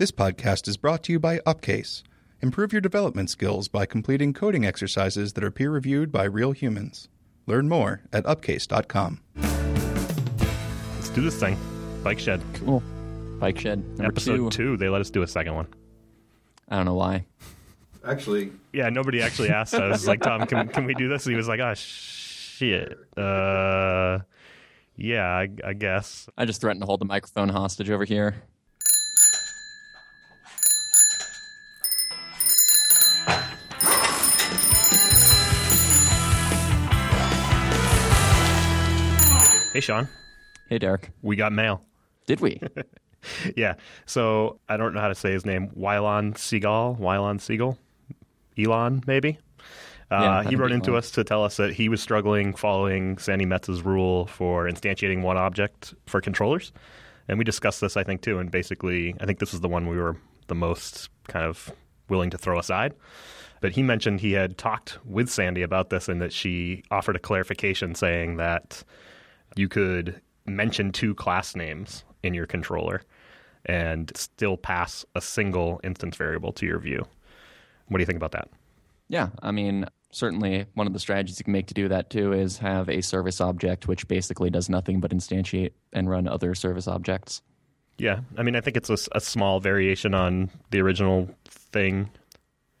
This podcast is brought to you by Upcase. Improve your development skills by completing coding exercises that are peer reviewed by real humans. Learn more at upcase.com. Let's do this thing. Bike Shed. Cool. Bike Shed number Episode two. two. They let us do a second one. I don't know why. Actually, Yeah, nobody actually asked. I was like, Tom, can, can we do this? And he was like, oh, shit. Uh, yeah, I, I guess. I just threatened to hold the microphone hostage over here. Hey, Sean, Hey, Derek. we got mail. Did we? Yeah. So I don't know how to say his name. Ylan Segal. Ylan Segal. Ylan, maybe. Uh, I he wrote into us to tell us that he was struggling following Sandi Metz's rule for instantiating one object for controllers. And we discussed this, I think, too. And basically, I think this is the one we were the most kind of willing to throw aside. But he mentioned he had talked with Sandi about this and that she offered a clarification saying that you could mention two class names in your controller and still pass a single instance variable to your view. What do you think about that? yeah. I mean, certainly one of the strategies you can make to do that too is have a service object which basically does nothing but instantiate and run other service objects. Yeah, I mean, I think it's a small variation on the original thing.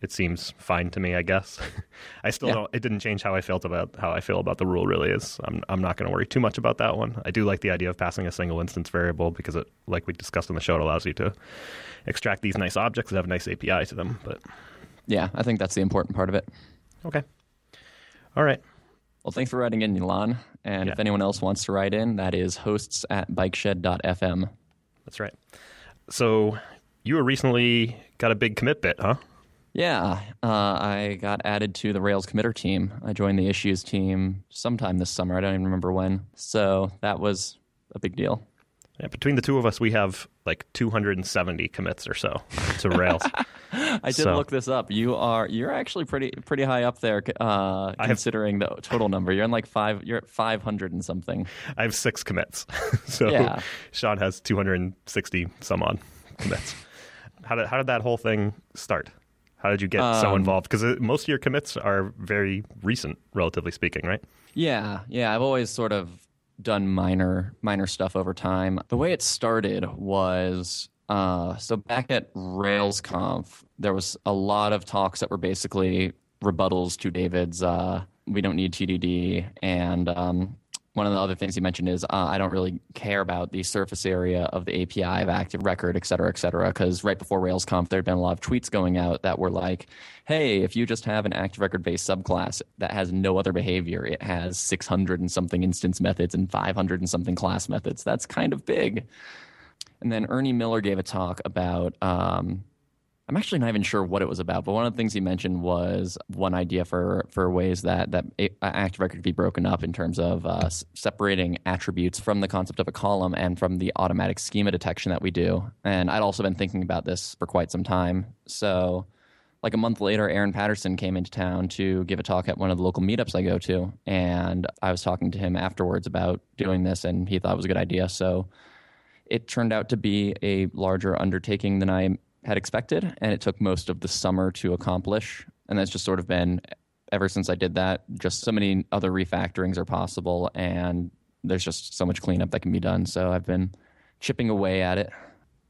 It seems fine to me, I guess. I still Yeah. don't. It didn't change how I felt about how I feel about the rule. Really, is I'm I'm not going to worry too much about that one. I do like the idea of passing a single instance variable because it, like we discussed on the show, it allows you to extract these nice objects that have a nice API to them. But Yeah, I think that's the important part of it. okay, all right. Well, thanks for writing in, Ylan. And Yeah. if anyone else wants to write in, that is hosts at bikeshed.fm. That's right. So you were recently got a big commit bit, huh? Yeah, uh, I got added to the Rails committer team. I joined the issues team sometime this summer. I don't even remember when. So that was a big deal. Yeah, between the two of us, we have like 270 commits or so to Rails. I did So- look this up. You are you're actually pretty pretty high up there, uh, have- considering the total number. You're in like five. You're at five hundred and something. I have six commits. so Yeah. Sean has 260 some odd commits. How did, how did that whole thing start? How did you get so Um, involved? Because most of your commits are very recent, relatively speaking, right? Yeah, yeah. I've always sort of done minor minor stuff over time. The way it started was uh, so back at RailsConf, there was a lot of talks that were basically rebuttals to David's uh, "We don't need TDD," and um, one of the other things he mentioned is uh, I don't really care about the surface area of the API of Active Record, et cetera, et cetera. Because right before RailsConf, there had been a lot of tweets going out that were like, "Hey, if you just have an Active Record based subclass that has no other behavior, it has 600 and something instance methods and 500 and something class methods. That's kind of big." And then Ernie Miller gave a talk about. Um, I'm actually not even sure what it was about, but one of the things he mentioned was one idea for for ways that that Active Record could be broken up in terms of uh, separating attributes from the concept of a column and from the automatic schema detection that we do. And I'd also been thinking about this for quite some time. So, like a month later, Aaron Patterson came into town to give a talk at one of the local meetups I go to, and I was talking to him afterwards about doing this, and he thought it was a good idea. So it turned out to be a larger undertaking than I had expected, and it took most of the summer to accomplish. And that's just sort of been ever since I did that. Just so many other refactorings are possible, and there's just so much cleanup that can be done. So I've been chipping away at it.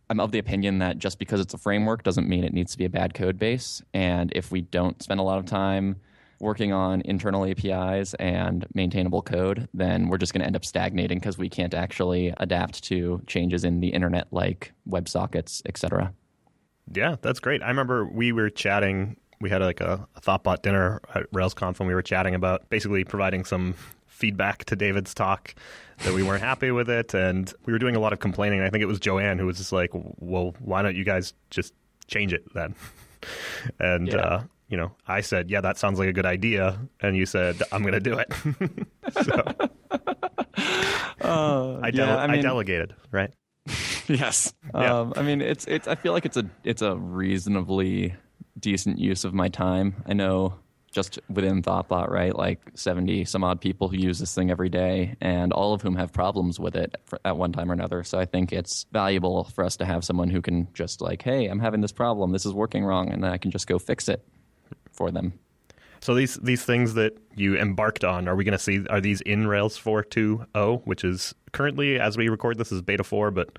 I'm of the opinion that just because it's a framework doesn't mean it needs to be a bad code base. And if we don't spend a lot of time working on internal APIs and maintainable code, then we're just going to end up stagnating because we can't actually adapt to changes in the internet like WebSockets, et cetera. Yeah, that's great. I remember we were chatting. We had like a, a ThoughtBot dinner at RailsConf, and we were chatting about basically providing some feedback to David's talk that we weren't happy with it, and we were doing a lot of complaining. I think it was Joanne who was just like, "Well, why don't you guys just change it then?" and Yeah. uh, you know, I said, "Yeah, that sounds like a good idea," and you said, "I'm going to do it." so I, dele- yeah, I mean- I delegated, right? yes. Yeah. Um, I mean, it's it's. I feel like it's a it's a reasonably decent use of my time. I know just within ThoughtBot, right? Like 70 some odd people who use this thing every day, and all of whom have problems with it at one time or another. So I think it's valuable for us to have someone who can just like, hey, I'm having this problem. This is working wrong, and then I can just go fix it for them. So these these things that you embarked on, are we going to see? Are these in Rails 4.2.0, which is currently, as we record this, is beta 4, but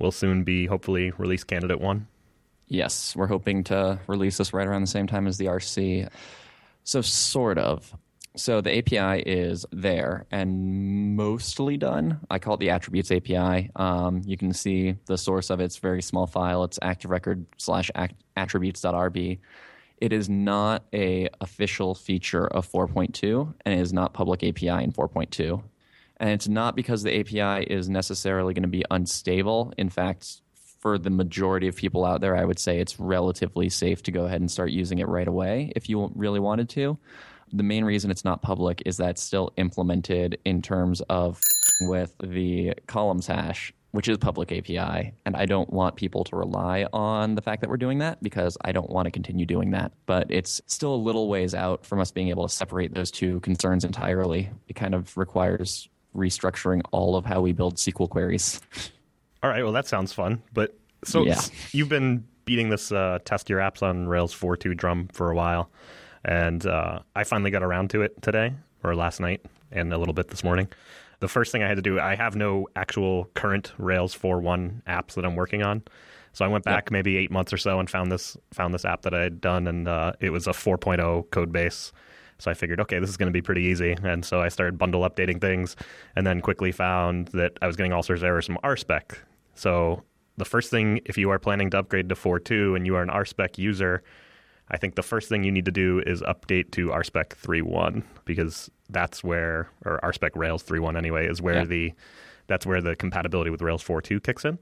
will soon be hopefully release candidate one? Yes, we're hoping to release this right around the same time as the RC. So, sort of. So, the API is there and mostly done. I call it the attributes API. Um, you can see the source of it. It's very small file. It's active record slash attributes.rb. It is not a official feature of 4.2 and it is not public API in 4.2. And it's not because the API is necessarily going to be unstable. In fact, for the majority of people out there, I would say it's relatively safe to go ahead and start using it right away if you really wanted to. The main reason it's not public is that it's still implemented in terms of with the columns hash, which is public API. And I don't want people to rely on the fact that we're doing that because I don't want to continue doing that. But it's still a little ways out from us being able to separate those two concerns entirely. It kind of requires restructuring all of how we build SQL queries. All right, well that sounds fun. But so Yeah. you've been beating this uh, test your apps on Rails 4.2 drum for a while, and uh, I finally got around to it today or last night and a little bit this morning. The first thing I had to do, I have no actual current Rails 4.1 apps that I'm working on. So I went back maybe eight months or so and found this found this app that I had done, and uh, it was a 4.0 code base. So I figured, okay, this is going to be pretty easy. And so I started bundle updating things, and then quickly found that I was getting all sorts of errors from RSpec. So the first thing, if you are planning to upgrade to 4.2 and you are an RSpec user, I think the first thing you need to do is update to RSpec 3.1 because that's where, or RSpec Rails 3.1 anyway, is where Yeah. the that's where the compatibility with Rails 4.2 kicks in.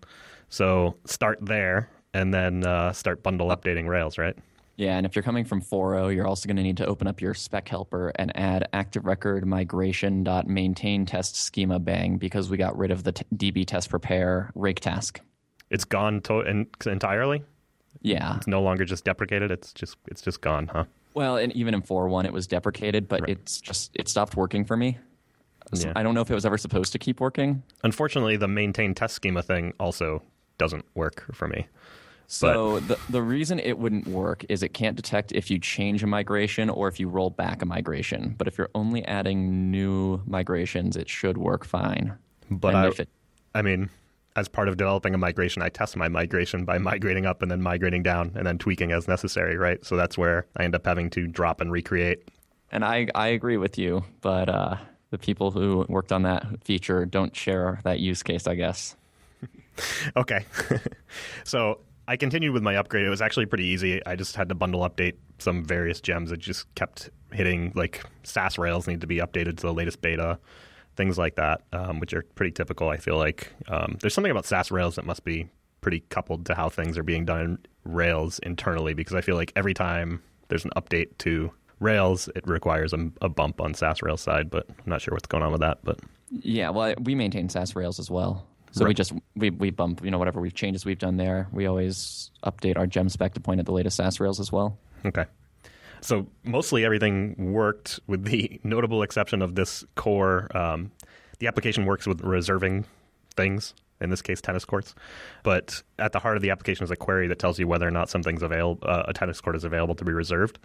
So start there and then uh, start bundle updating Rails, right? Yeah, and if you're coming from 4.0, you're also going to need to open up your spec helper and add active record migration dot maintain test schema bang because we got rid of the t- DB test prepare rake task. It's gone to- en- entirely. Yeah. It's no longer just deprecated. It's just it's just gone, huh? Well, and even in 4.1 it was deprecated, but it's just it stopped working for me. So Yeah. I don't know if it was ever supposed to keep working. Unfortunately, the maintain test schema thing also doesn't work for me. So the the reason it wouldn't work is it can't detect if you change a migration or if you roll back a migration. But if you're only adding new migrations, it should work fine. But I, if it I mean, as part of developing a migration, I test my migration by migrating up and then migrating down and then tweaking as necessary, right? So that's where I end up having to drop and recreate. And I, I agree with you, but uh, the people who worked on that feature don't share that use case, I guess. Okay. so I continued with my upgrade. It was actually pretty easy. I just had to bundle update some various gems. It just kept hitting like Sass Rails need to be updated to the latest beta, things like that, um, which are pretty typical. I feel like um, there's something about Sass Rails that must be pretty coupled to how things are being done in Rails internally because I feel like every time there's an update to Rails, it requires a, a bump on Sass Rails side, but I'm not sure what's going on with that. But Yeah, well, we maintain Sass Rails as well. So we just we, we bump you know whatever we've changes we've done there. We always update our gem spec to point at the latest Sass Rails as well. Okay. So mostly everything worked with the notable exception of this core. Um, the application works with reserving things, in this case, tennis courts. But at the heart of the application is a query that tells you whether or not something's available, uh, a tennis court is available to be reserved.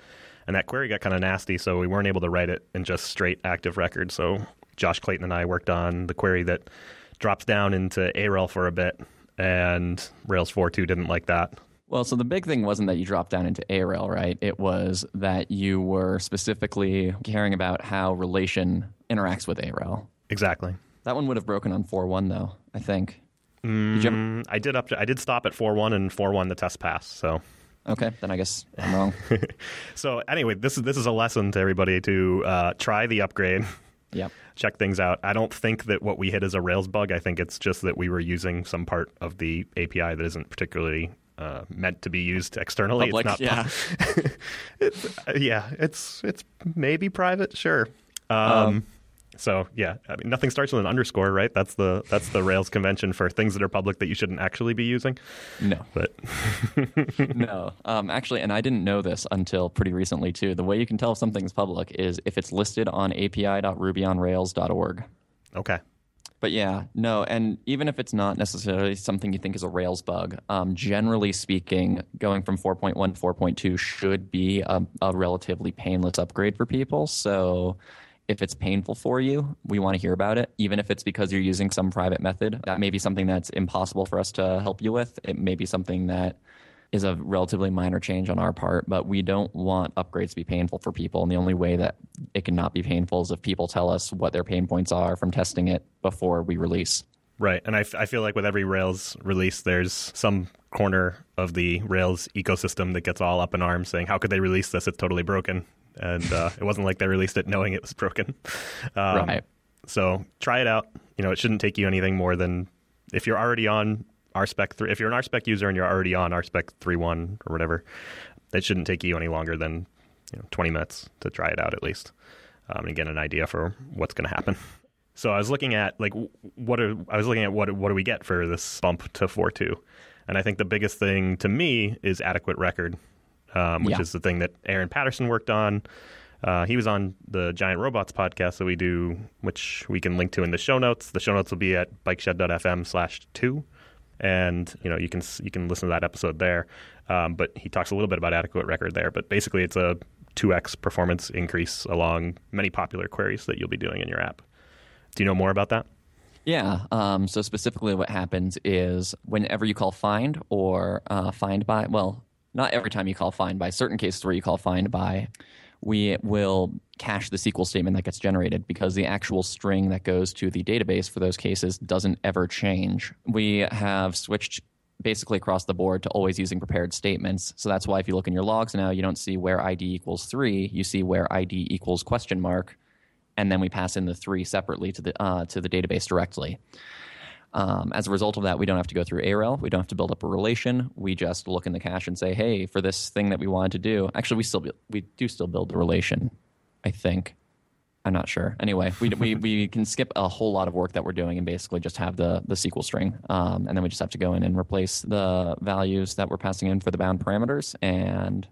And that query got kind of nasty, so we weren't able to write it in just straight active record. So Josh Clayton and I worked on the query that drops down into AREL for a bit, and Rails 4.2 didn't like that. Well, so the big thing wasn't that you dropped down into Arel, right? It was that you were specifically caring about how relation interacts with Arel. Exactly. That one would have broken on 4.1 though, I think. Did you ever- Mm, I did up. To, I did stop at four one and four one. The test passed. So, Okay, then I guess I'm wrong. so anyway, this is this is a lesson to everybody to uh, try the upgrade, yep. check things out. I don't think that what we hit is a Rails bug. I think it's just that we were using some part of the API that isn't particularly uh, meant to be used externally. Public, it's not. yeah. it's, uh, yeah. It's it's maybe private. Sure. Um, So yeah, I mean, nothing starts with an underscore, right? That's the that's the Rails convention for things that are public that you shouldn't actually be using. No, But no. Um, actually, and I didn't know this until pretty recently too. The way you can tell if something's public is if it's listed on api.rubyonrails.org. okay, But yeah, no, and even if it's not necessarily something you think is a Rails bug, um, generally speaking, going from 4.1 to 4.2 should be a, a relatively painless upgrade for people. So if it's painful for you, we want to hear about it. Even if it's because you're using some private method, that may be something that's impossible for us to help you with. It may be something that is a relatively minor change on our part, but we don't want upgrades to be painful for people. And the only way that it can not be painful is if people tell us what their pain points are from testing it before we release. right. And I, f- I feel like with every Rails release, there's some corner of the Rails ecosystem that gets all up in arms, saying, "How could they release this? It's totally broken." And uh, it wasn't like they released it knowing it was broken. Um, Right. So try it out. You know, it shouldn't take you anything more than if you're already on RSpec three. If you're an RSpec user and you're already on RSpec three one or whatever, it shouldn't take you any longer than you know 20 minutes to try it out at least, um, and get an idea for what's going to happen. So I was looking at like what are I was looking at what what do we get for this bump to four two, and I think the biggest thing to me is adequate record, um, which Yeah. is the thing that Aaron Patterson worked on. Uh, he was on the Giant Robots podcast that we do, which we can link to in the show notes. The show notes will be at bikeshed.fm slash two, and you know you can you can listen to that episode there. Um, but he talks a little bit about adequate record there. But basically, it's a 2x performance increase along many popular queries that you'll be doing in your app. Do you know more about that? Yeah. Um, so specifically, what happens is whenever you call find or uh, find by, well, not every time you call find by, certain cases where you call find by, we will cache the SQL statement that gets generated because the actual string that goes to the database for those cases doesn't ever change. We have switched basically across the board to always using prepared statements. So that's why if you look in your logs now, you don't see where ID equals three, you see where ID equals question mark and then we pass in the three separately to the uh, to the database directly. Um, as a result of that, we don't have to go through Arel. We don't have to build up a relation. We just look in the cache and say, "Hey, for this thing that we wanted to do." Actually, we still we do still build the relation. I think. I'm not sure. Anyway, we, we, we can skip a whole lot of work that we're doing and basically just have the, the SQL string. Um, and then we just have to go in and replace the values that we're passing in for the bound parameters. And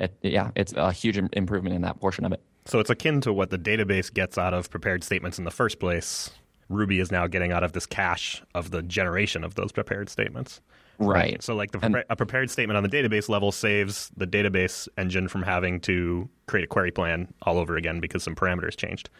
it, yeah, it's a huge improvement in that portion of it. So it's akin to what the database gets out of prepared statements in the first place. Ruby is now getting out of this cache of the generation of those prepared statements. Right. So, like the And- a prepared statement on the database level saves the database engine from having to create a query plan all over again because some parameters changed.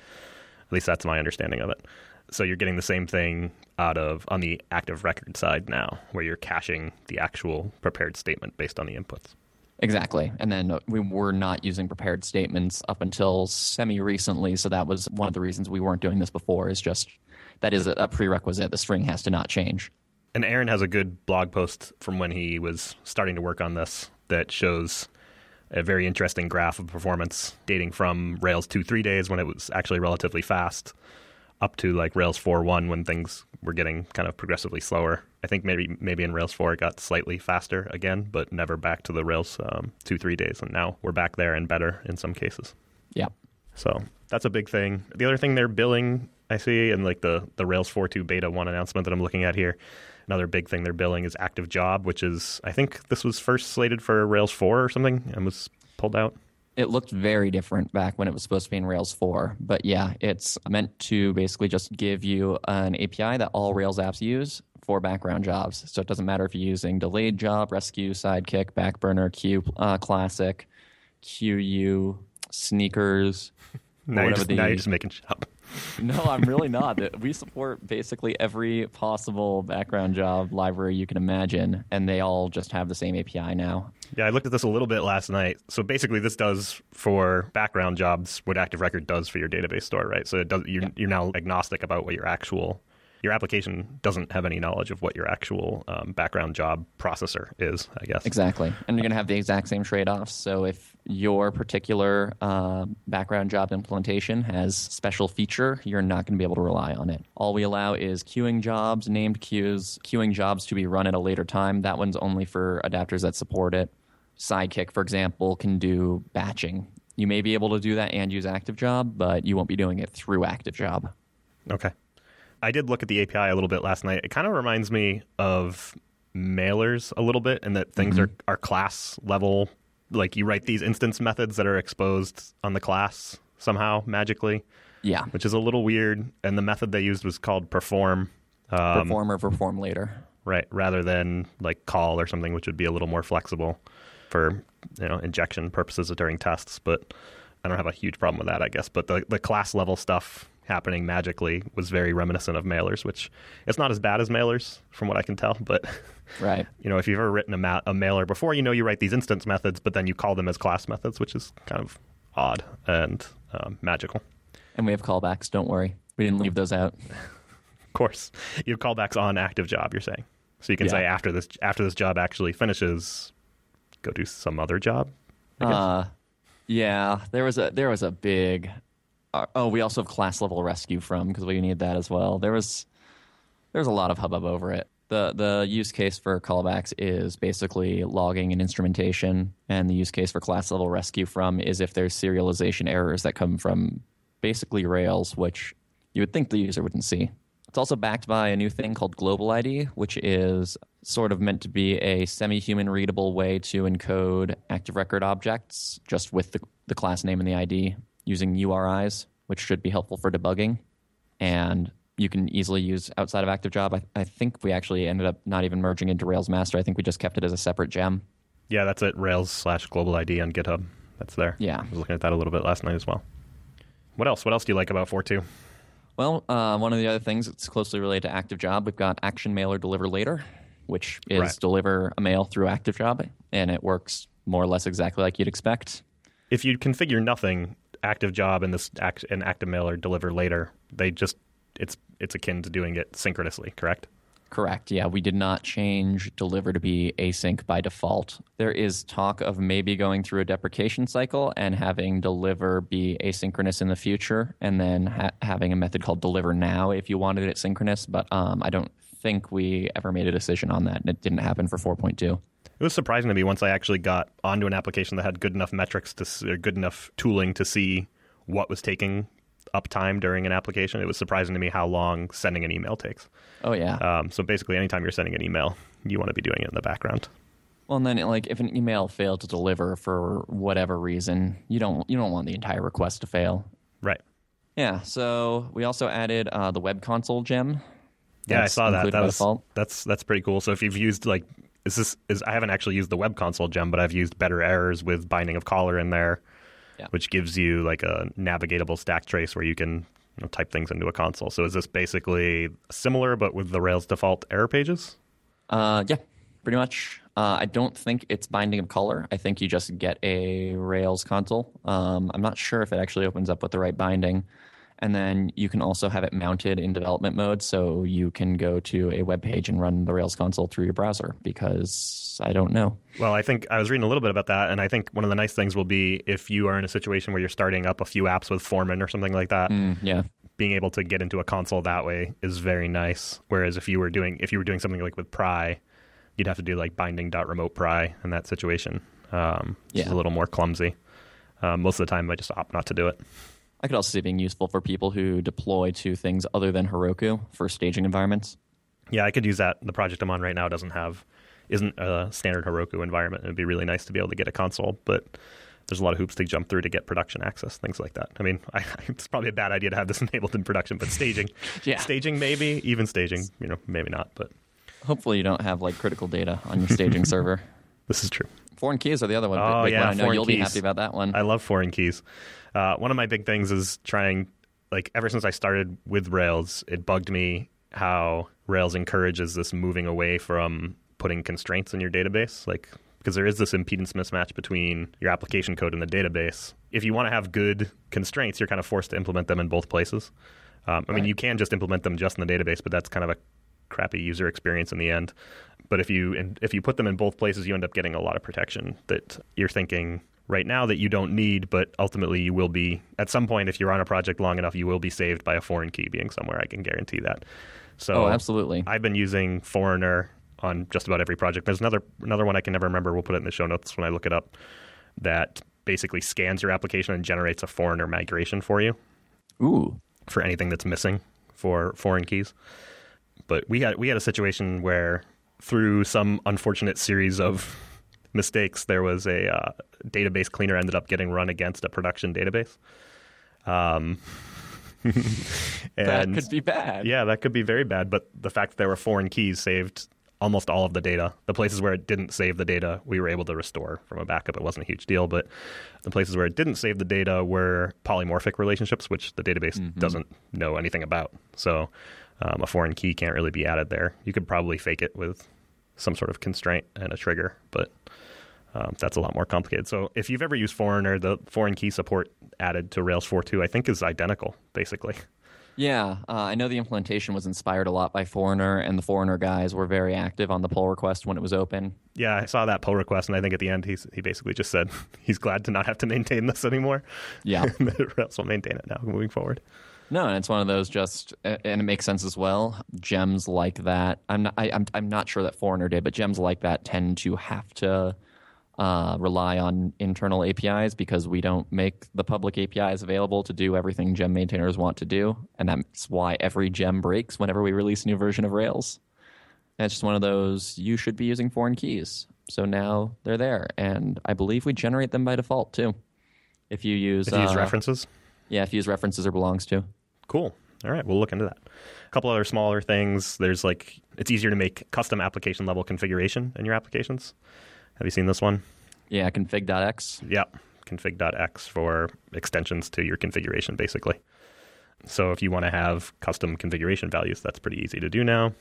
At least that's my understanding of it. So you're getting the same thing out of on the active record side now, where you're caching the actual prepared statement based on the inputs. Exactly. And then we were not using prepared statements up until semi recently. So that was one of the reasons we weren't doing this before, is just that is a prerequisite. The string has to not change. And Aaron has a good blog post from when he was starting to work on this that shows a very interesting graph of performance dating from Rails 2 3 days when it was actually relatively fast up to like Rails 4.1 when things were getting kind of progressively slower. I think maybe maybe in Rails 4 it got slightly faster again, but never back to the Rails um, 2.3 days. And now we're back there and better in some cases. Yeah. So that's a big thing. The other thing they're billing, I see, and like the, the Rails 4.2 beta 1 announcement that I'm looking at here, another big thing they're billing is active job, which is, I think this was first slated for Rails 4 or something and was pulled out. It looked very different back when it was supposed to be in Rails 4. But yeah, it's meant to basically just give you an API that all Rails apps use for background jobs. So it doesn't matter if you're using delayed job, Resque, Sidekiq, backburner, Q uh, classic, QU, sneakers. Now you're, whatever just, the- now you're just making shit up. No, I'm really not. We support basically every possible background job library you can imagine, and they all just have the same API now. Yeah, I looked at this a little bit last night. So basically, this does for background jobs what Active Record does for your database store, right? So it does. You're, you're now agnostic about what your actual your application doesn't have any knowledge of what your actual um, background job processor is. I guess Exactly. And you're going to have the exact same trade offs. So if your particular uh, background job implementation has special feature, you're not going to be able to rely on it. All we allow is queuing jobs, named queues, queuing jobs to be run at a later time. That one's only for adapters that support it. Sidekiq, for example, can do batching. You may be able to do that and use ActiveJob, but you won't be doing it through ActiveJob. Okay. I did look at the API a little bit last night. It kind of reminds me of mailers a little bit, in that things are, are class level. Like you write these instance methods that are exposed on the class somehow magically, Yeah. which is a little weird. And the method they used was called perform. Um, perform or perform later. right rather than like call or something which would be a little more flexible for you know injection purposes during tests but i don't have a huge problem with that i guess but the, the class level stuff happening magically was very reminiscent of mailers which it's not as bad as mailers from what i can tell but Right. you know if you've ever written a, ma- a mailer before you know you write these instance methods but then you call them as class methods which is kind of odd and um, magical And we have callbacks. Don't worry. We didn't leave those out. Of course, you have callbacks on active job. You're saying, so you can Yeah. say after this after this job actually finishes, go do some other job. I guess. Uh, yeah, there was a there was a big. Oh, we also have class level rescue from because we need that as well. There was there was a lot of hubbub over it. the The use case for callbacks is basically logging and instrumentation, and the use case for class level rescue from is if there's serialization errors that come from basically Rails, which you would think the user wouldn't see. It's also backed by a new thing called Global ID, which is sort of meant to be a semi human readable way to encode active record objects just with the, the class name and the ID using URIs, which should be helpful for debugging. And you can easily use outside of ActiveJob. I, I think we actually ended up not even merging into Rails Master. I think we just kept it as a separate gem. yeah, that's it. Rails slash Global ID on GitHub. That's there. Yeah. I was looking at that a little bit last night as well. What else? What else do you like about 4.2? Well, uh, one of the other things that's closely related to ActiveJob, we've got Action Mailer Deliver Later, which is Right. deliver a mail through ActiveJob, and it works more or less exactly like you'd expect. If you configure nothing, active job and this act, and active mailer deliver later, they just it's it's akin to doing it synchronously, correct? Correct. Yeah, we did not change deliver to be async by default. There is talk of maybe going through a deprecation cycle and having deliver be asynchronous in the future, and then ha- having a method called deliver now if you wanted it synchronous. But um, I don't think we ever made a decision on that, and it didn't happen for 4.2. It was surprising to me once I actually got onto an application that had good enough metrics to or good enough tooling to see what was taking up time during an application. It was surprising to me how long sending an email takes. Oh yeah. Um, so basically, anytime you're sending an email, you want to be doing it in the background. Well, and then like if an email failed to deliver for whatever reason, you don't you don't want the entire request to fail. Right. Yeah. So we also added uh, the web console gem. Yeah, I saw that. That was default. that's that's pretty cool. So if you've used like is this is I haven't actually used the web console gem, but I've used better errors with binding of caller in there, Yeah. which gives you like a navigatable stack trace where you can you know, type things into a console. So is this basically similar but with the Rails default error pages? Uh, yeah, pretty much. Uh, I don't think it's binding of caller. I think you just get a Rails console. Um, I'm not sure if it actually opens up with the right binding. And then you can also have it mounted in development mode, so you can go to a web page and run the Rails console through your browser. Because I don't know. Well, I think I was reading a little bit about that, and I think one of the nice things will be if you are in a situation where you're starting up a few apps with Foreman or something like that, Mm, yeah, being able to get into a console that way is very nice. Whereas if you were doing if you were doing something like with Pry, you'd have to do like binding.remote pry in that situation. Um, Yeah. a little more clumsy. Um, most of the time, I just opt not to do it. I could also see it being useful for people who deploy to things other than Heroku for staging environments. Yeah, I could use that. The project I'm on right now doesn't have isn't a standard Heroku environment. It'd be really nice to be able to get a console, but there's a lot of hoops to jump through to get production access, things like that. I mean, I, it's probably a bad idea to have this enabled in production, but staging, Yeah. staging maybe, even staging, you know, maybe not. But Hopefully, you don't have like critical data on your staging server. this is true. Foreign keys are the other one. Oh, big yeah, one. I know you'll be happy about that one. I love foreign keys. Uh, one of my big things is trying, like, ever since I started with Rails, it bugged me how Rails encourages this moving away from putting constraints in your database. Like, because there is this impedance mismatch between your application code and the database. If you want to have good constraints, you're kind of forced to implement them in both places. Um, I mean, you can just implement them just in the database, but that's kind of a crappy user experience in the end. But if you and if you put them in both places, you end up getting a lot of protection that you're thinking right now that you don't need, but ultimately you will be at some point if you're on a project long enough, you will be saved by a foreign key being somewhere. I can guarantee that. So oh, absolutely. I've been using Foreigner on just about every project. There's another another one I can never remember. We'll put it in the show notes when I look it up. That basically scans your application and generates a foreigner migration for you Ooh. for anything that's missing for foreign keys. But we had we had a situation where through some unfortunate series of mistakes, there was a uh, database cleaner ended up getting run against a production database. Um, That could be bad. yeah, that could be very bad. But the fact that there were foreign keys saved almost all of the data. The places where it didn't save the data, we were able to restore from a backup. It wasn't a huge deal. But the places where it didn't save the data were polymorphic relationships, which the database doesn't know anything about. So um, a foreign key can't really be added there. You could probably fake it with some sort of constraint and a trigger, but um, that's a lot more complicated. So if you've ever used Foreigner, the foreign key support added to Rails 4.2, I think is identical, basically. Yeah, uh, I know the implementation was inspired a lot by Foreigner, and the Foreigner guys were very active on the pull request when it was open. Yeah, I saw that pull request, and I think at the end he's, he basically just said he's glad to not have to maintain this anymore. Yeah. Rails will maintain it now moving forward. No, and it's one of those just, and it makes sense as well. Gems like that, I'm not, I, I'm, I'm not sure that Foreigner did, but gems like that tend to have to uh, rely on internal APIs because we don't make the public APIs available to do everything gem maintainers want to do, and that's why every gem breaks whenever we release a new version of Rails. And it's just one of those you should be using foreign keys. So now they're there, and I believe we generate them by default too. If you use, If you use uh, references, yeah, if you use references or belongs to. Cool. All right, we'll look into that. A couple other smaller things. There's like it's easier to make custom application level configuration in your applications. Have you seen this one? Yeah, config.x. Yeah, config.x for extensions to your configuration, basically. So if you want to have custom configuration values, that's pretty easy to do now.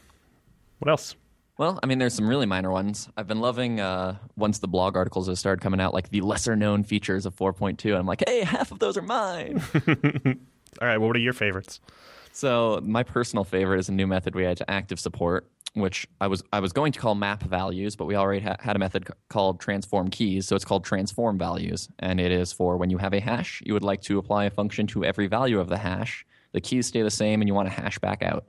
What else? Well, I mean, there's some really minor ones. I've been loving uh, once the blog articles have started coming out, like the lesser known features of 4.2. I'm like, hey, half of those are mine. All right, well, what are your favorites? so my personal favorite is a new method we had to active support, which I was I was going to call map values, but we already ha- had a method c- called transform keys, so it's called transform values, and it is for when you have a hash, you would like to apply a function to every value of the hash. The keys stay the same, and you want to hash back out.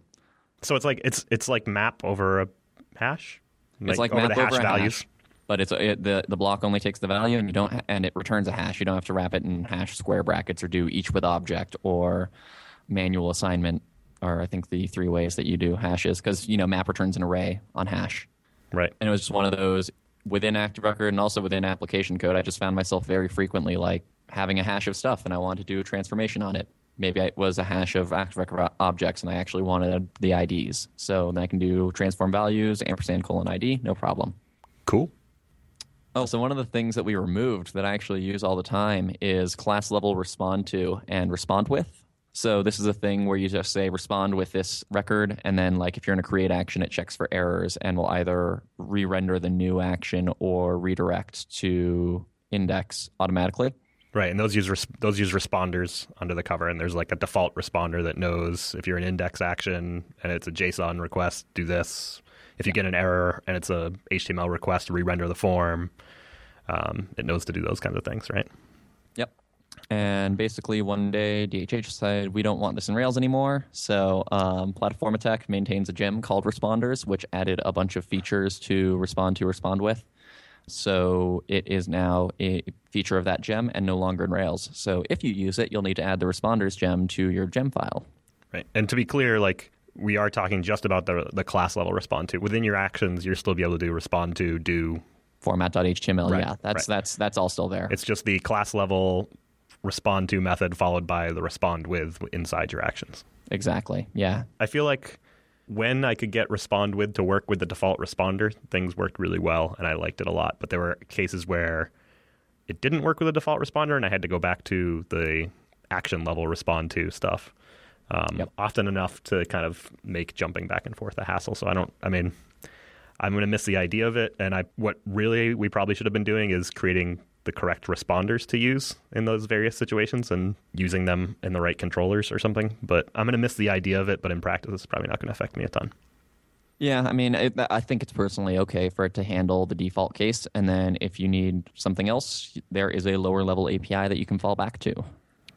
So it's like it's it's like map over a hash. It's like, over map the hash over a values. hash, but it's it, the the block only takes the value and you don't and it returns a hash. You don't have to wrap it in hash square brackets or do each with object or manual assignment or I think the three ways that you do hashes because you know map returns an array on hash Right. and it was just one of those within Active Record and also within application code. I just found myself very frequently like having a hash of stuff and I wanted to do a transformation on it. Maybe it was a hash of Active Record objects and I actually wanted the IDs. So then I can do transform values, ampersand colon ID, no problem. Cool. Oh, so one of the things that we removed that I actually use all the time is class level respond to and respond with. So this is a thing where you just say respond with this record, and then like if you're in a create action, it checks for errors and will either re-render the new action or redirect to index automatically. Right, and those use res- those use responders under the cover, and there's like a default responder that knows if you're an index action and it's a JSON request, do this. If you get an error and it's a HTML request, re-render the form. Um, it knows to do those kinds of things, right? Yep. And basically, one day DHH decided we don't want this in Rails anymore. So, um, Plataformatec maintains a gem called Responders, which added a bunch of features to respond to respond with. So, it is now a feature of that gem and no longer in Rails. So, if you use it, you'll need to add the Responders gem to your gem file. Right. And to be clear, like we are talking just about the the class level respond to. Within your actions, you'll still be able to do respond to, do. Format.html. Right, Yeah, that's right. that's that's all still there. It's just the class level respond to method followed by the respond with inside your actions. exactly. Yeah. I feel like when I could get respond with to work with the default responder, things worked really well and I liked it a lot. But there were cases where it didn't work with the default responder and I had to go back to the action level respond to stuff. Um, Yep. Often enough to kind of make jumping back and forth a hassle. So I don't, I mean, I'm going to miss the idea of it. And I, what really we probably should have been doing is creating the correct responders to use in those various situations and using them in the right controllers or something. But I'm going to miss the idea of it. But in practice, it's probably not going to affect me a ton. Yeah, I mean, it, I think it's personally okay for it to handle the default case, and then if you need something else, there is a lower level API that you can fall back to,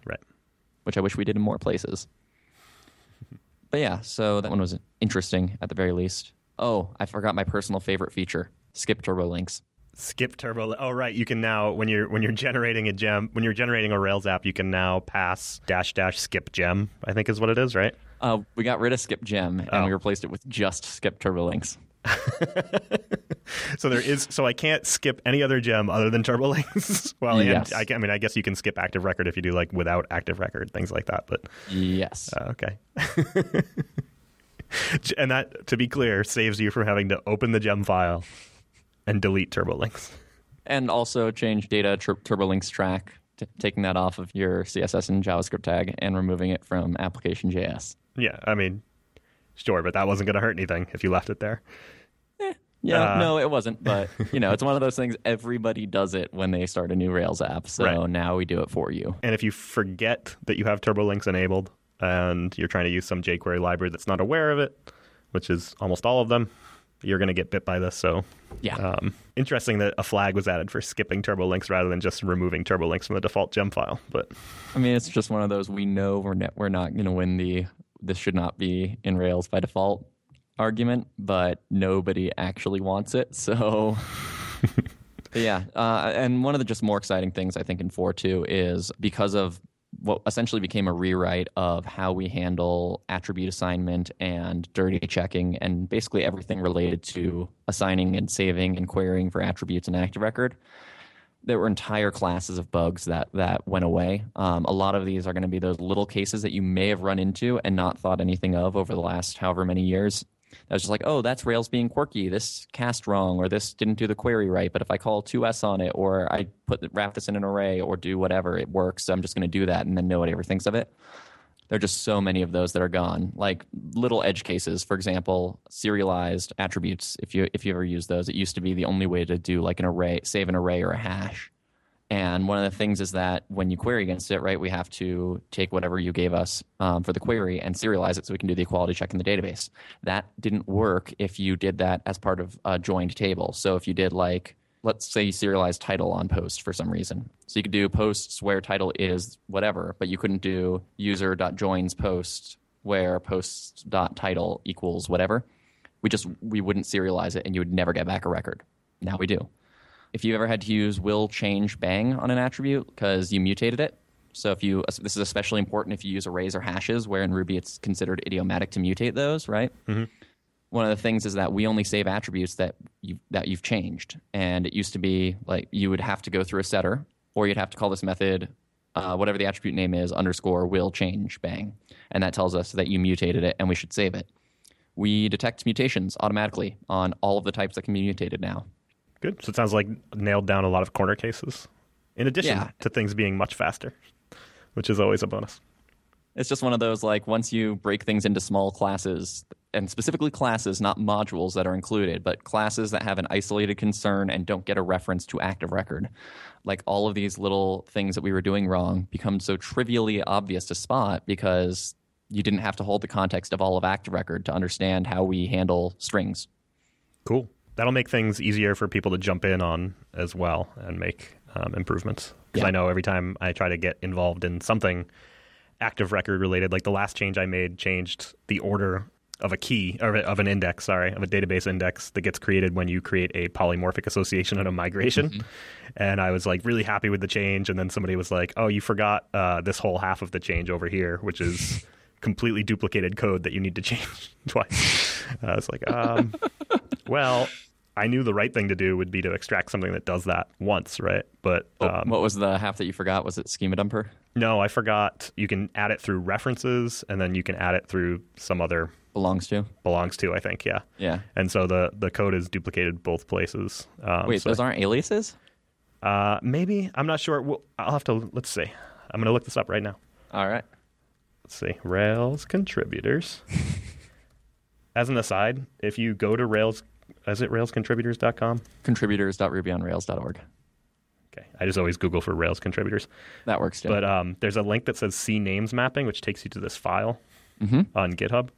Right. which I wish we did in more places. But yeah, so that one was interesting at the very least. Oh, I forgot my personal favorite feature: skip turbolinks. skip turbo. Oh, right. You can now when you're when you're generating a gem when you're generating a Rails app, you can now pass dash dash skip gem. I think is what it is, right? Uh, we got rid of skip gem and Oh. we replaced it with just skip turbolinks. So there is. So I can't skip any other gem other than turbolinks. well, Yes. I, can, I mean, I guess you can skip active record if you do like without active record things like that. But Yes. uh, okay. and that, to be clear, saves you from having to open the gem file and delete turbolinks. and also change data tur- turbolinks track, t- taking that off of your CSS and JavaScript tag and removing it from application.js. Yeah, I mean, sure, but that wasn't going to hurt anything if you left it there. Yeah, Uh, no, it wasn't. But you know, it's one of those things. Everybody does it when they start a new Rails app. So Right. now we do it for you. And if you forget that you have turbolinks enabled and you're trying to use some jQuery library that's not aware of it, which is almost all of them, you're going to get bit by this. So, Yeah. um, interesting that a flag was added for skipping turbolinks rather than just removing turbolinks from the default gem file. But I mean, it's just one of those. We know we're ne- we're not going to win the this should not be in Rails by default argument, but nobody actually wants it. So, yeah. Uh, and one of the just more exciting things I think in four two is because of what essentially became a rewrite of how we handle attribute assignment and dirty checking and basically everything related to assigning and saving and querying for attributes in active record there were entire classes of bugs that that went away. Um, a lot of these are going to be those little cases that you may have run into and not thought anything of over the last however many years. That was just like, oh, that's Rails being quirky. This cast wrong, or this didn't do the query right. But if I call 2s on it, or I put wrap this in an array, or do whatever, it works. So I'm just going to do that, and then nobody ever thinks of it. There are just so many of those that are gone. Like little edge cases, for example, serialized attributes. If you if you ever use those, it used to be the only way to do like an array, save an array or a hash. And one of the things is that when you query against it, right, we have to take whatever you gave us um, for the query and serialize it so we can do the equality check in the database. That didn't work if you did that as part of a joined table. So if you did like, let's say you serialized title on post for some reason. So you could do posts where title is whatever, but you couldn't do user.joins post where post.title equals whatever. We just, we wouldn't serialize it and you would never get back a record. Now we do if you ever had to use will change bang on an attribute because you mutated it. So if you this is especially important if you use arrays or hashes, where in Ruby it's considered idiomatic to mutate those, right? One of the things is that we only save attributes that you that you've changed, and it used to be like you would have to go through a setter, or you'd have to call this method, uh, whatever the attribute name is, underscore will change bang, and that tells us that you mutated it and we should save it. We detect mutations automatically on all of the types that can be mutated now. Good. So it sounds like nailed down a lot of corner cases, in addition Yeah. to things being much faster, which is always a bonus. It's just one of those like once you break things into small classes, and specifically classes, not modules that are included, but classes that have an isolated concern and don't get a reference to active record. Like all of these little things that we were doing wrong become so trivially obvious to spot because you didn't have to hold the context of all of active record to understand how we handle strings. Cool. That'll make things easier for people to jump in on as well and make um, improvements. Because Yeah. I know every time I try to get involved in something active record related, like the last change I made changed the order of a key or of an index, sorry, of a database index that gets created when you create a polymorphic association in a migration. And I was like really happy with the change. And then somebody was like, oh, you forgot uh, this whole half of the change over here, which is completely duplicated code that you need to change twice. I was like, um, well, I knew the right thing to do would be to extract something that does that once, right? But um, what was the half that you forgot? Was it schema dumper? no, I forgot. You can add it through references, and then you can add it through some other Belongs to? belongs to. I think, yeah. Yeah. And so the the code is duplicated both places. Um, Wait, so, those aren't aliases? uh, maybe I'm not sure. Well, I'll have to. Let's see. I'm going to look this up right now. All right. Let's see. Rails contributors. As an aside, if you go to Rails, is it railscontributors.com? Contributors.rubyonrails.org. Okay. I just always Google for Rails contributors. That works too. But um, there's a link that says see names mapping, which takes you to this file Mm-hmm. on GitHub,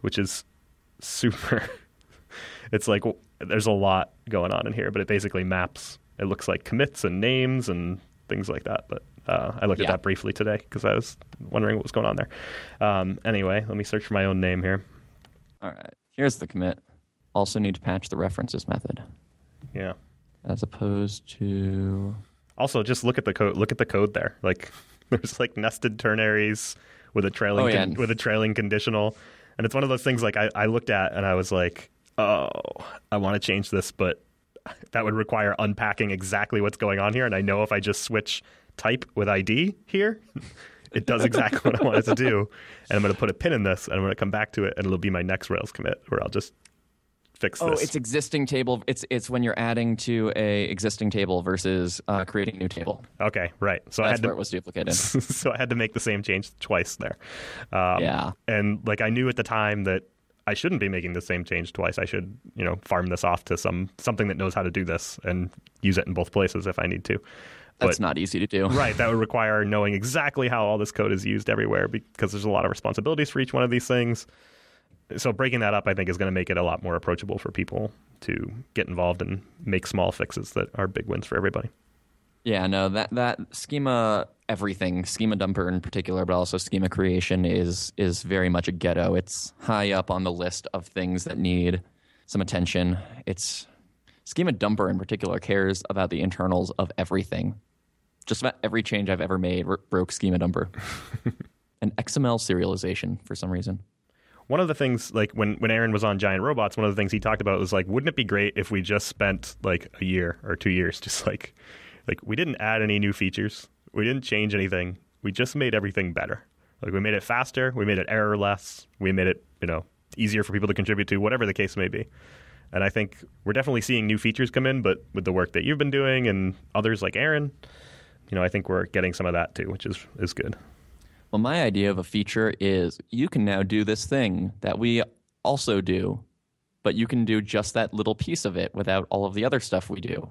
which is super. it's like there's a lot going on in here, but it basically maps. It looks like commits and names and things like that. But uh, I looked Yeah. at that briefly today because I was wondering what was going on there. Um, anyway, let me search for my own name here. All right. Here's the commit. Also need to patch the references method. Yeah. as opposed to Also, just look at the code. Look at the code there. Like there's like nested ternaries with a trailing Oh, yeah. con- with a trailing conditional, and it's one of those things. Like I, I looked at and I was like, oh, I want to change this, but that would require unpacking exactly what's going on here. And I know if I just switch type with ID here, it does exactly what I want it to do. And I'm going to put a pin in this, and I'm going to come back to it, and it'll be my next Rails commit where I'll just fix Oh, this. it's existing table. It's it's when you're adding to a existing table versus uh, creating a new table. okay, right. So I That's had to where it was duplicated. so I had to make the same change twice there. Um, Yeah. And like I knew at the time that I shouldn't be making the same change twice. I should, you know, farm this off to some something that knows how to do this and use it in both places if I need to. That's But- not easy to do. Right, that would require knowing exactly how all this code is used everywhere because there's a lot of responsibilities for each one of these things. So breaking that up, I think, is going to make it a lot more approachable for people to get involved and make small fixes that are big wins for everybody. Yeah, no, that that schema everything, schema dumper in particular, but also schema creation is is very much a ghetto. It's high up on the list of things that need some attention. It's schema dumper in particular cares about the internals of everything. Just about every change I've ever made broke schema dumper. and XML serialization for some reason. One of the things like when when Aaron was on Giant Robots, one of the things he talked about was like, wouldn't it be great if we just spent like a year or two years just like like we didn't add any new features, we didn't change anything, we just made everything better. Like we made it faster, we made it error less, we made it you know easier for people to contribute to, whatever the case may be. And I think we're definitely seeing new features come in, but with the work that you've been doing and others like Aaron, you know, I think we're getting some of that too, which is is good. Well, my idea of a feature is you can now do this thing that we also do, but you can do just that little piece of it without all of the other stuff we do.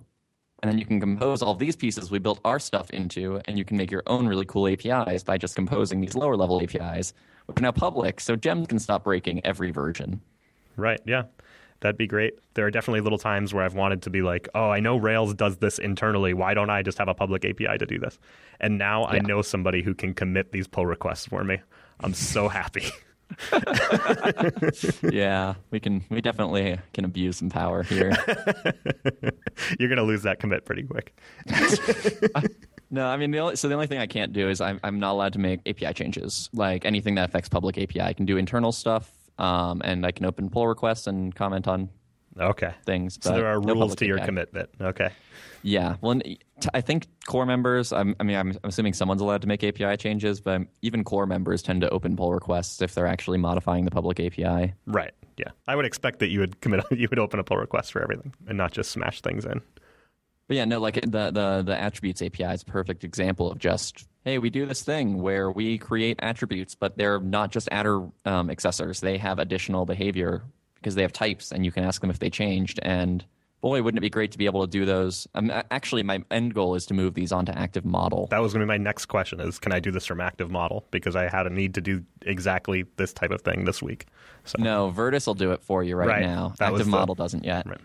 And then you can compose all these pieces we built our stuff into, and you can make your own really cool APIs by just composing these lower level APIs, which are now public, so gems can stop breaking every version. Right. Yeah. That'd be great. There are definitely little times where I've wanted to be like, oh, I know Rails does this internally. Why don't I just have a public API to do this? And now I know somebody who can commit these pull requests for me. I'm so happy. yeah, we can we definitely can abuse some power here. You're going to lose that commit pretty quick. No, I mean the only, so the only thing I can't do is I'm I'm not allowed to make API changes. Like anything that affects public API, I can do internal stuff, um, and I can open pull requests and comment on Okay. things. So but there are no rules to your commitment. Okay. Yeah, well, I think core members. I'm, I mean, I'm assuming someone's allowed to make API changes, but even core members tend to open pull requests if they're actually modifying the public API. Right. Yeah. I would expect that you would commit you would open a pull request for everything and not just smash things in. But yeah, no, like the the the attributes API is a perfect example of just hey, we do this thing where we create attributes, but they're not just adder um, accessors. They have additional behavior because they have types, and you can ask them if they changed. And boy, wouldn't it be great to be able to do those? Um, actually, my end goal is to move these onto active model. That was going to be my next question is can I do this from active model because I had a need to do exactly this type of thing this week. So No, Virtus will do it for you right, Right. now. That Active the- model doesn't yet. Right.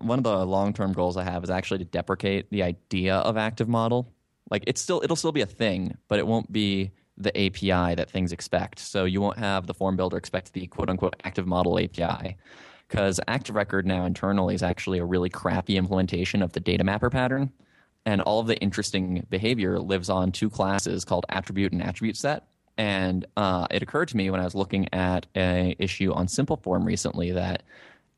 One of the long-term goals I have is actually to deprecate the idea of active model. Like it's still it'll still be a thing, but it won't be the API that things expect. So you won't have the form builder expect the quote unquote active model API. Because Active Record now internally is actually a really crappy implementation of the data mapper pattern. And all of the interesting behavior lives on two classes called attribute and attribute set. And uh, it occurred to me when I was looking at a issue on Simple Form recently that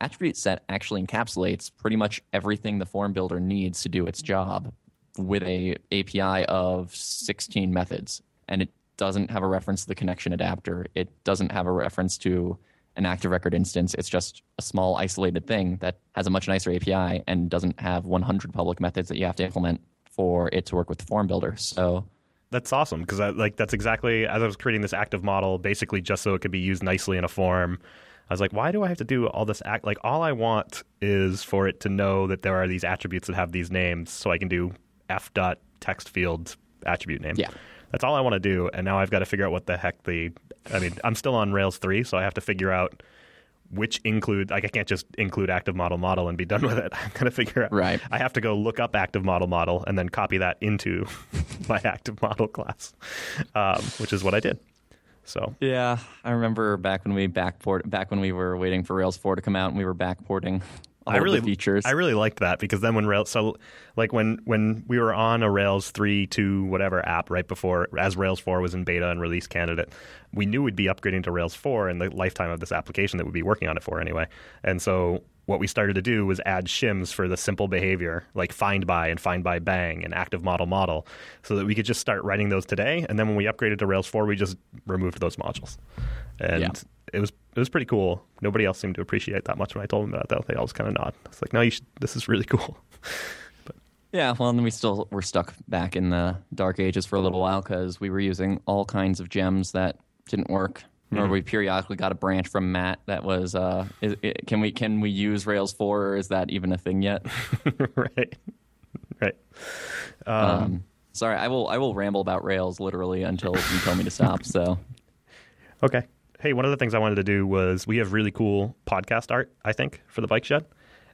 attribute set actually encapsulates pretty much everything the form builder needs to do its job with a API of 16 methods. And it doesn't have a reference to the connection adapter. It doesn't have a reference to an active record instance. It's just a small isolated thing that has a much nicer API and doesn't have 100 public methods that you have to implement for it to work with the form builder. So That's awesome because like that's exactly as I was creating this active model, basically just so it could be used nicely in a form. I was like, why do I have to do all this act? Like, all I want is for it to know that there are these attributes that have these names, so I can do f dot text field attribute name. Yeah. that's all I want to do. And now I've got to figure out what the heck the. I mean, I'm still on Rails three, so I have to figure out which include like I can't just include active model model and be done with it. I'm gonna figure out. Right. I have to go look up active model model and then copy that into my active model class, um, which is what I did. So Yeah, I remember back when we backport back when we were waiting for Rails 4 to come out and we were backporting I really features. I really liked that because then when Rails so like when when we were on a Rails three two whatever app right before as Rails four was in beta and release candidate, we knew we'd be upgrading to Rails four in the lifetime of this application that we'd be working on it for anyway. And so what we started to do was add shims for the simple behavior like find by and find by bang and active model model so that we could just start writing those today and then when we upgraded to rails 4 we just removed those modules and Yeah. it was it was pretty cool nobody else seemed to appreciate that much when i told them about that they all just kind of nod it's like no you should, this is really cool Yeah, well, and then we still were stuck back in the dark ages for a little while because we were using all kinds of gems that didn't work. Or we periodically got a branch from Matt that was, uh, is, it, can we can we use Rails four? Or is that even a thing yet? right right Um, sorry, I will I will ramble about Rails literally until you tell me to stop. So Okay. Hey, one of the things I wanted to do was we have really cool podcast art, I think, for the bike shed.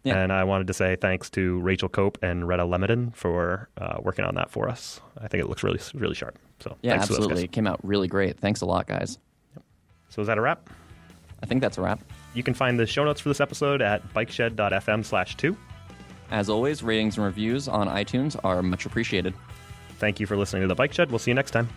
Yeah. And I wanted to say thanks to Rachel Cope and Reda Lemeden for uh, working on that for us. I think it looks really, really sharp. So yeah, thanks to those absolutely, it came out really great. Thanks a lot, guys. So is that a wrap? I think that's a wrap. You can find the show notes for this episode at bikeshed.fm slash two. As always, ratings and reviews on iTunes are much appreciated. Thank you for listening to The Bike Shed. We'll see you next time.